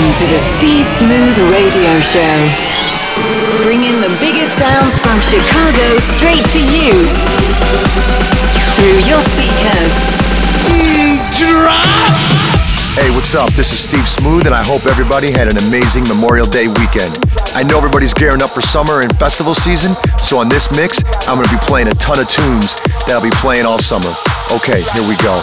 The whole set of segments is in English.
Welcome to the Steve Smooth Radio Show. Bringing the biggest sounds from Chicago straight to you through your speakers. drop! Hey, what's up? This is Steve Smooth, and I hope everybody had an amazing Memorial Day weekend. I know everybody's gearing up for summer and festival season, so on this mix, I'm gonna be playing a ton of tunes that I'll be playing all summer. Okay, here we go.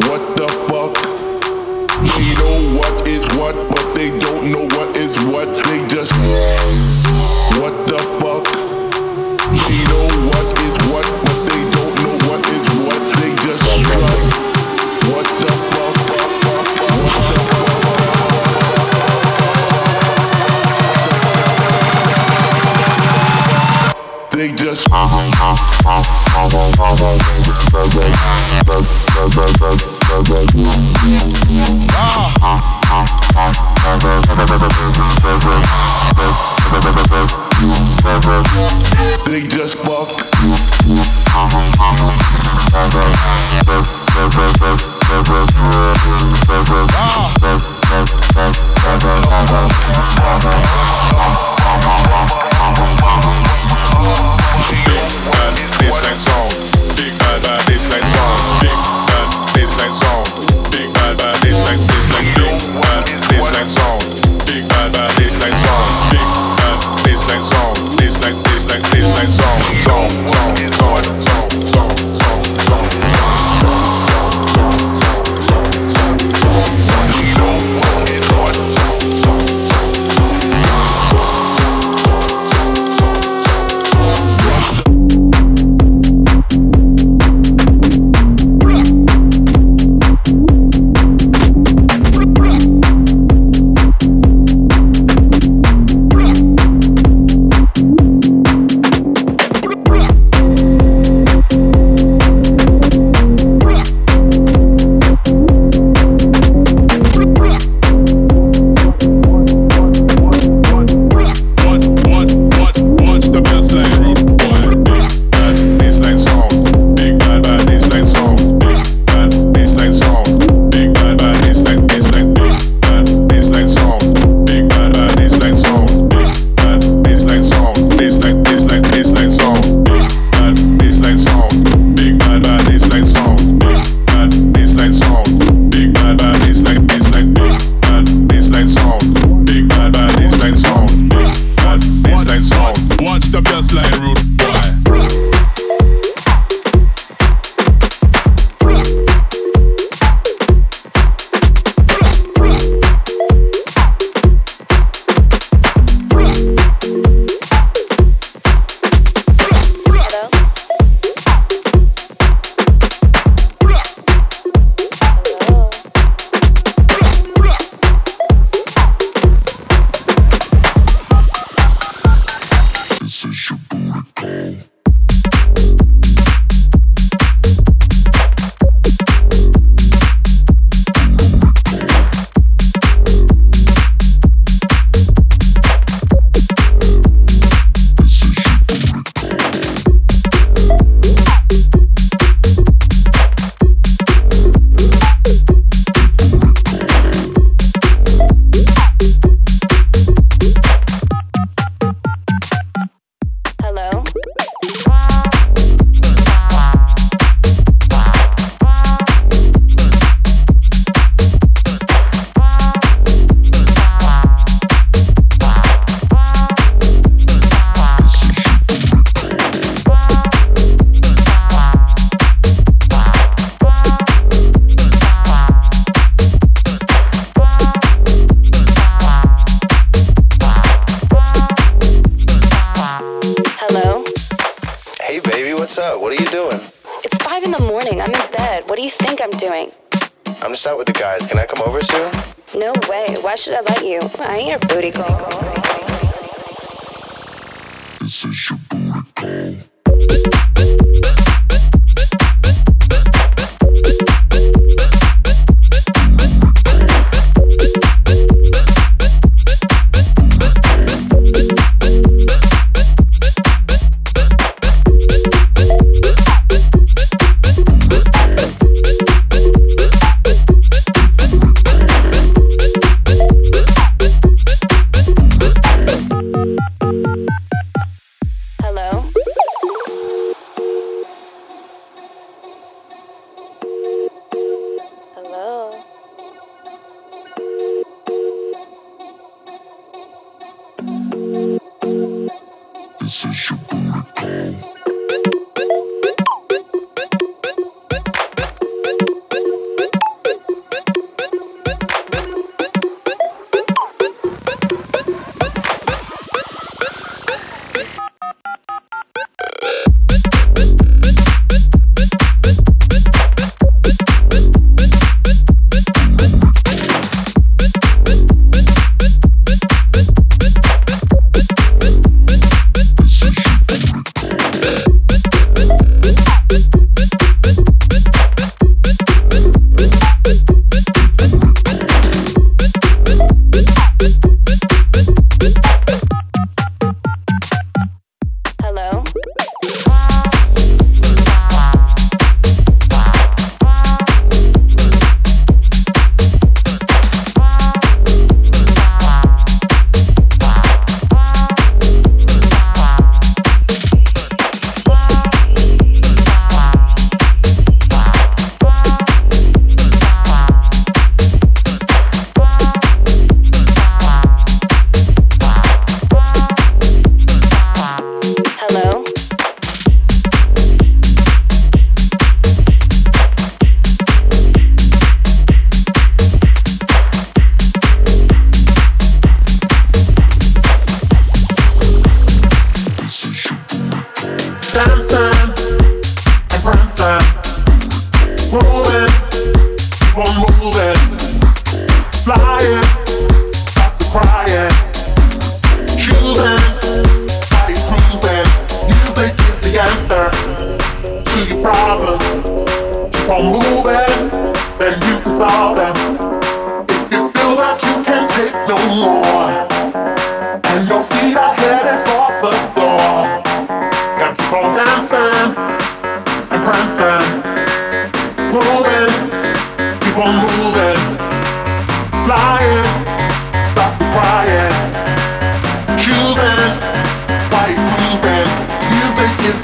What the fuck? They know what is what, but they don't know what is what. They just. What the fuck? They know what is what, but they don't know what is what. They just. What the fuck? What the fuck? They just. They just fuck.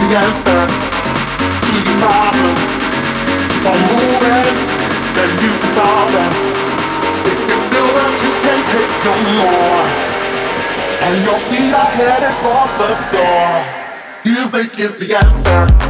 the answer to your problems. Keep on moving, then you can solve them. If you feel that you can take no more, and your feet are headed for the door, music is the answer.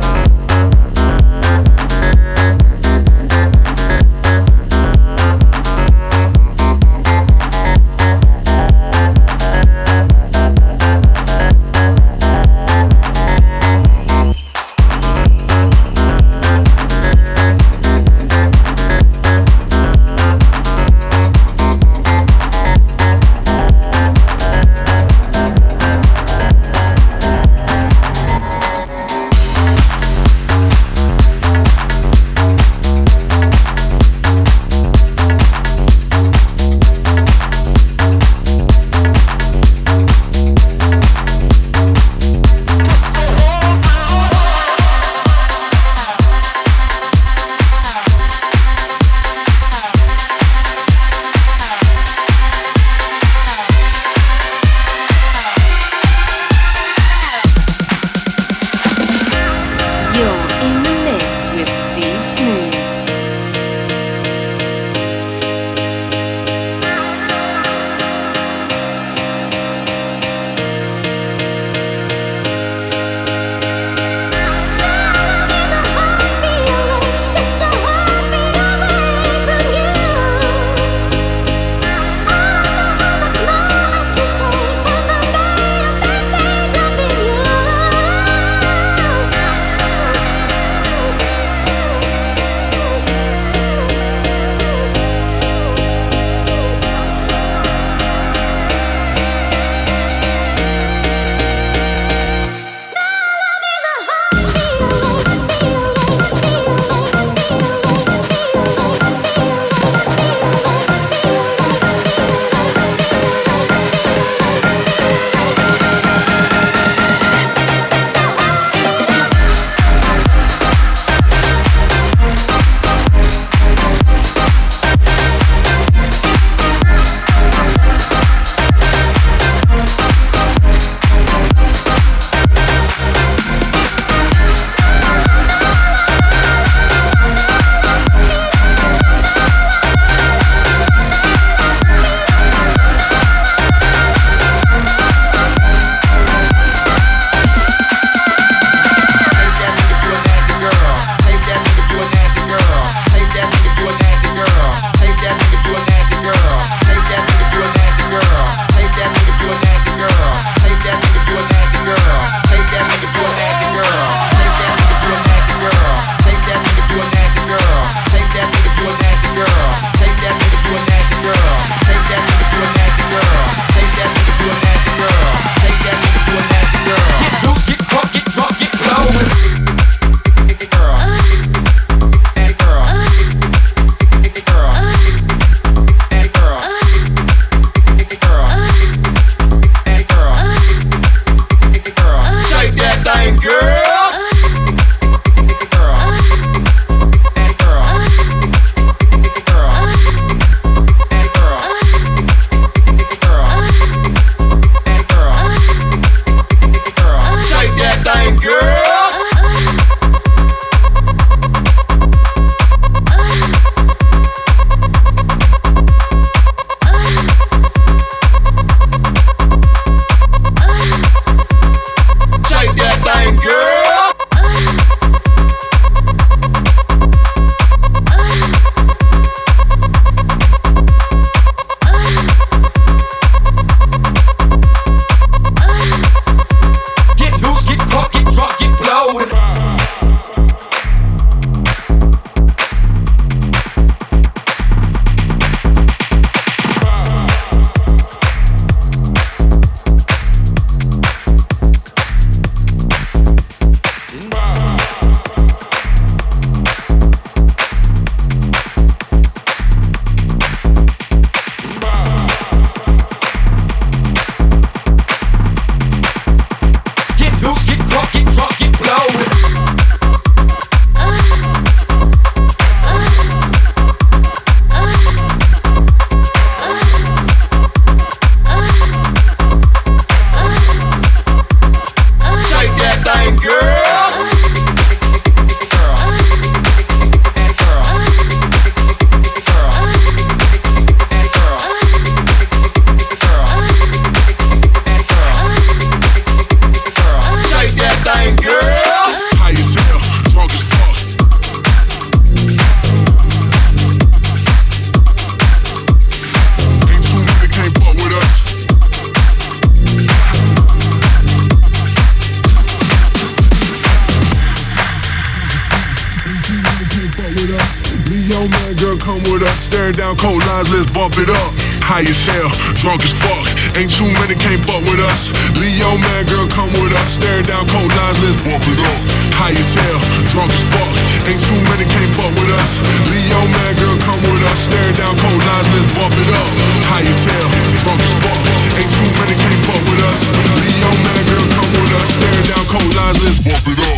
Lines, let's bump it up. High as hell, drunk as fuck. Ain't too many can't fuck with us. Leo man, girl, come with us. Staring down cold lines, let's bump it up. High as hell, drunk as fuck. Ain't too many can't fuck with us. Leo man, girl, come with us. Staring down cold lines, let's bump it up. High as hell, drunk as fuck. Ain't too many can't fuck with us. Leo man, girl, come with us. Staring down cold lines, let's bump it up.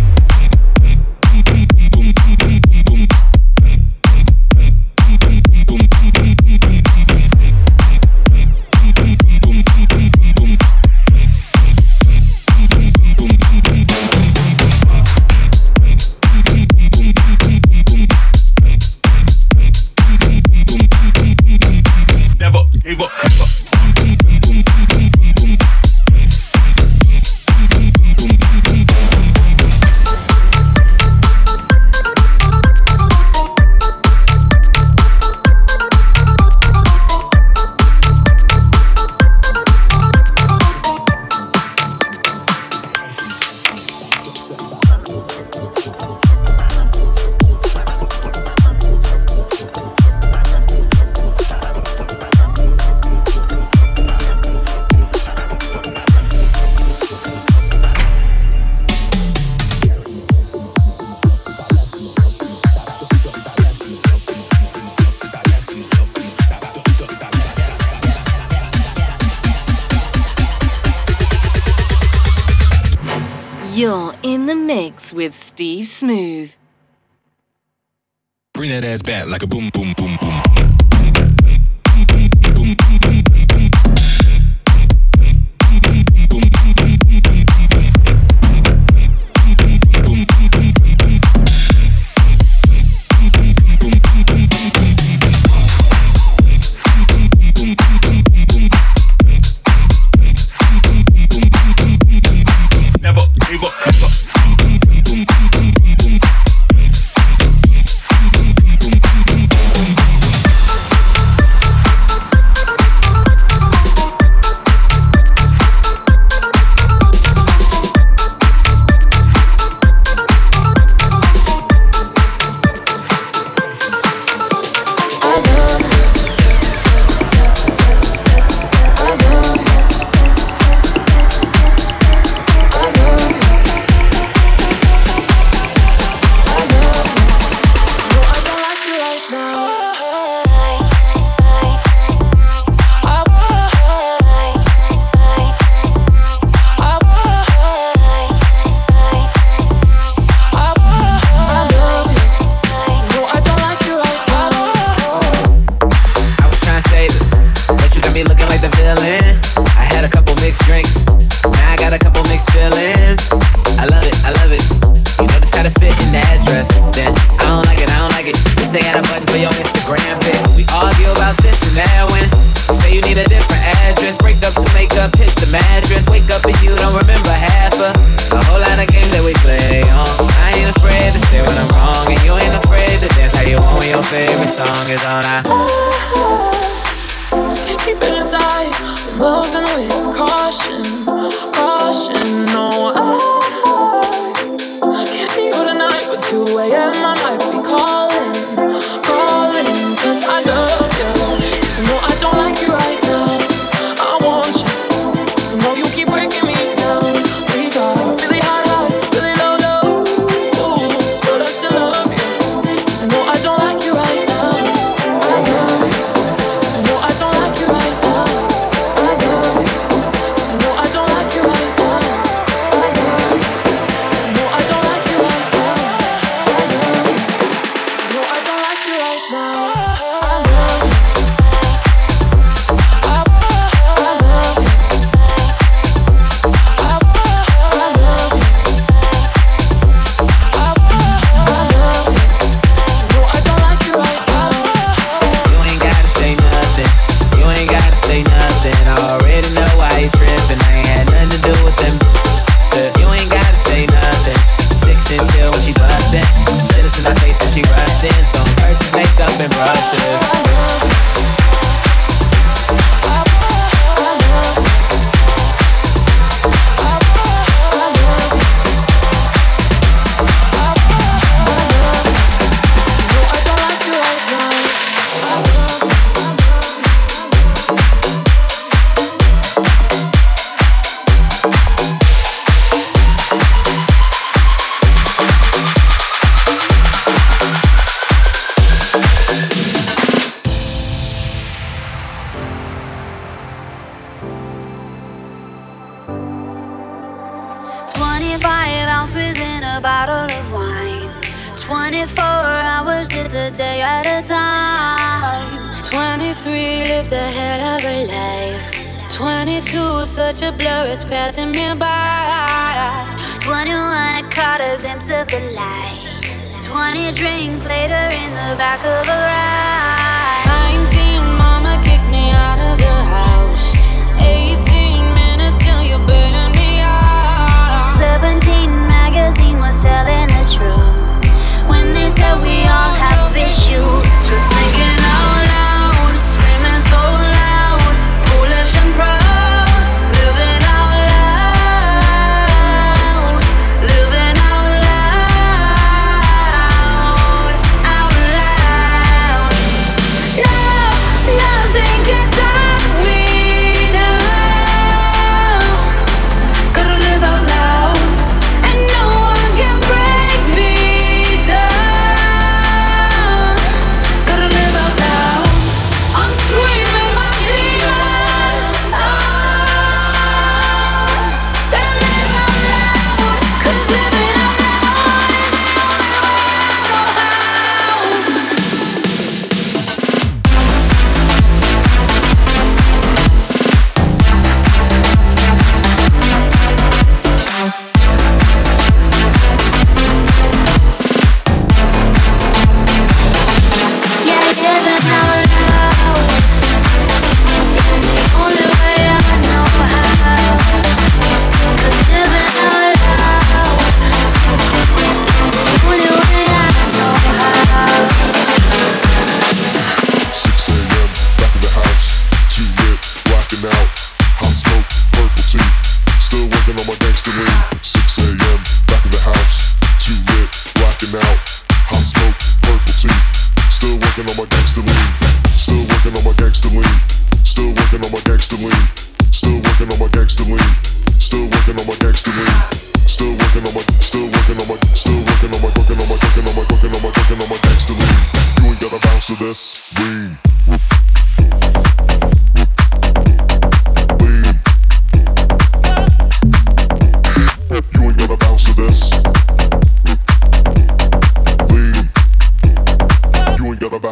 Steve Smooth. Bring that ass back like a boom, boom, boom, boom. Moving with caution, back of a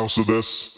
gotta to this.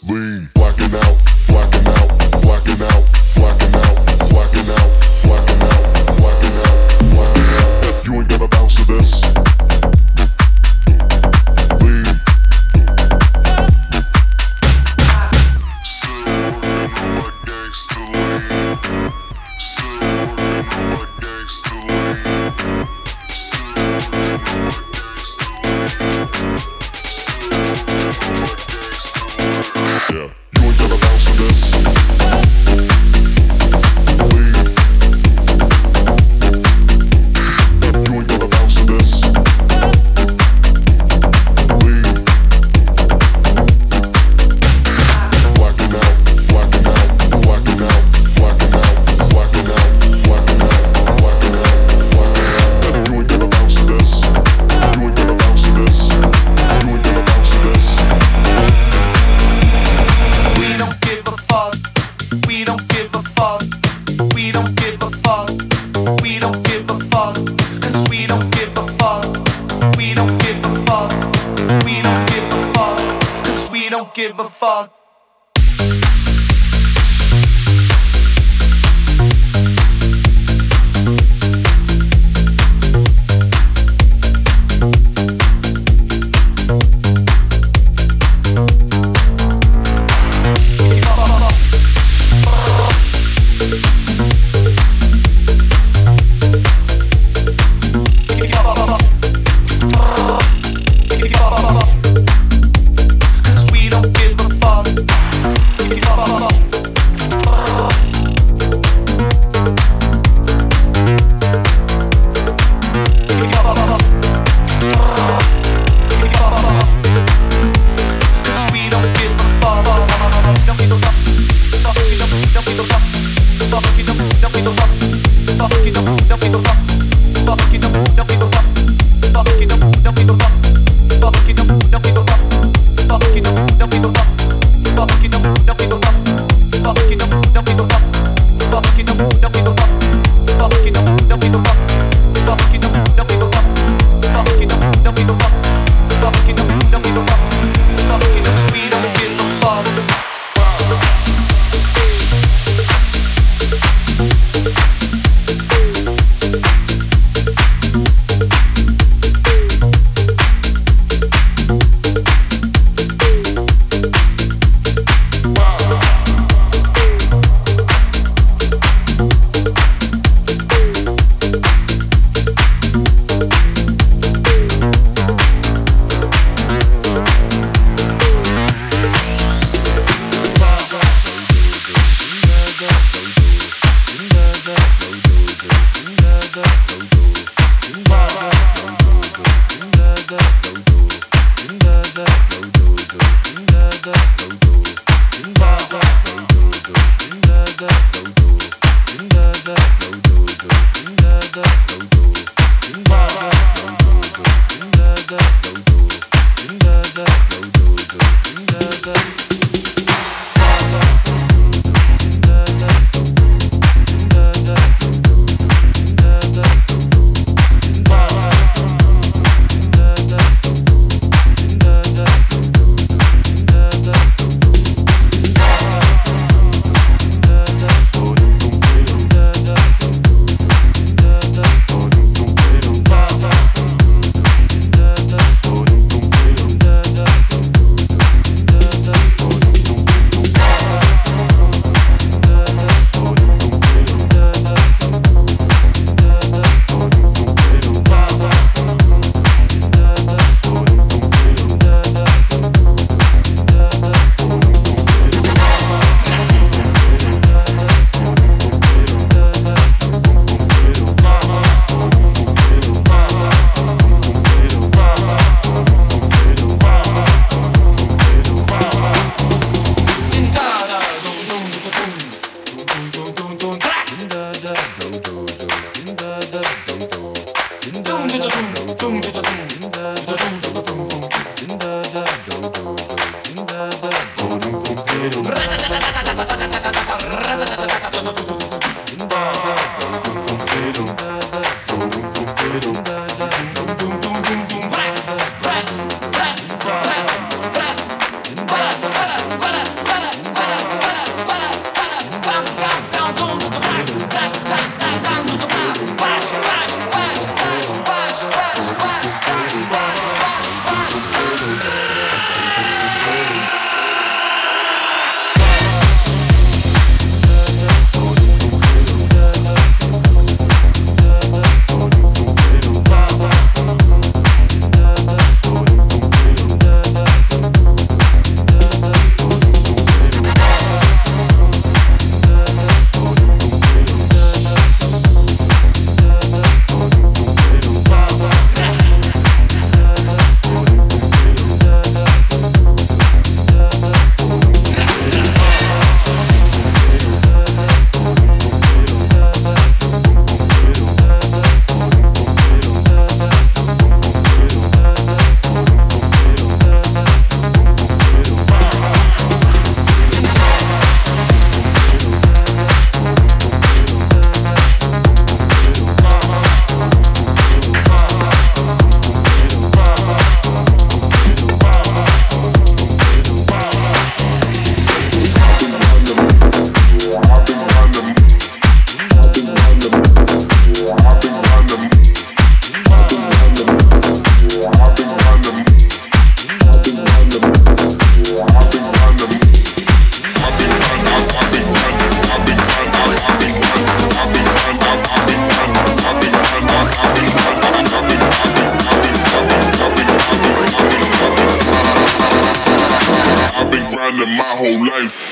Hello,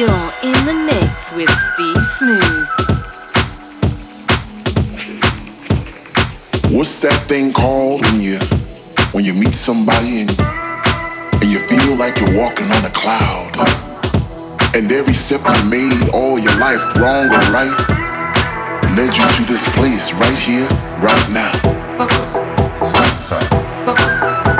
You're in the mix with Steve Smooth. What's that thing called when you when you meet somebody and, and you feel like you're walking on a cloud? And every step you made all your life, wrong or right, led you to this place right here, right now. Focus. Sorry. Focus.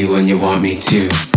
you and you want me to.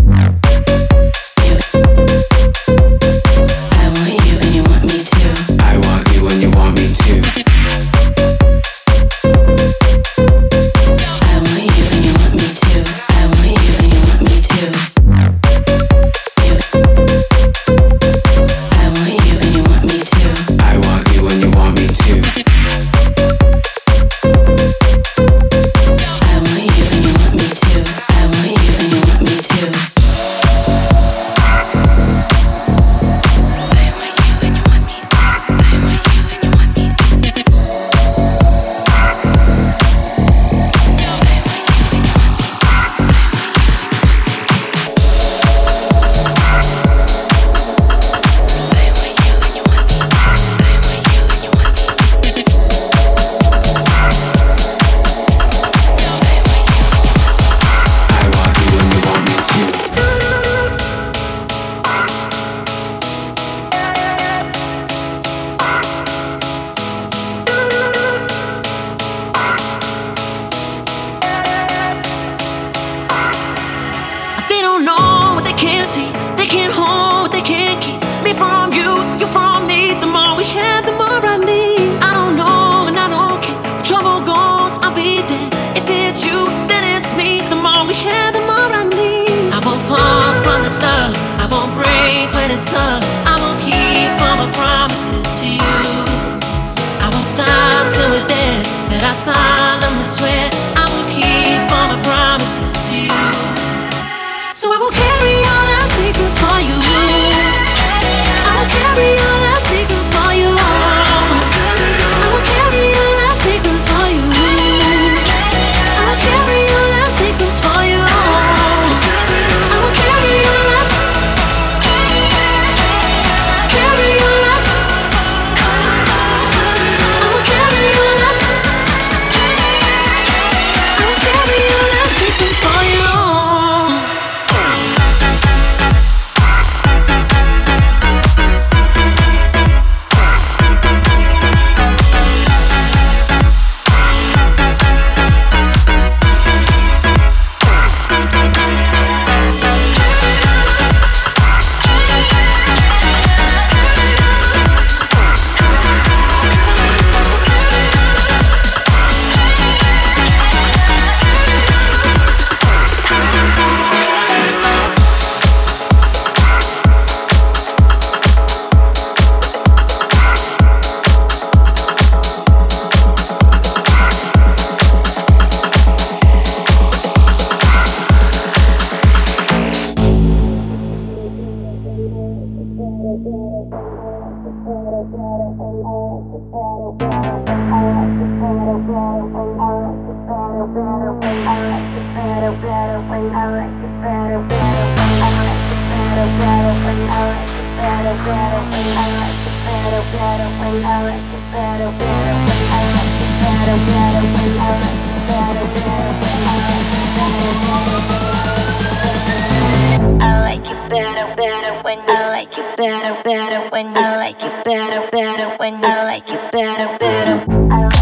better when I like it better, better when I like it better, better I like. I like it better, better when I like it better, better when I like it better, better when I like it better, better.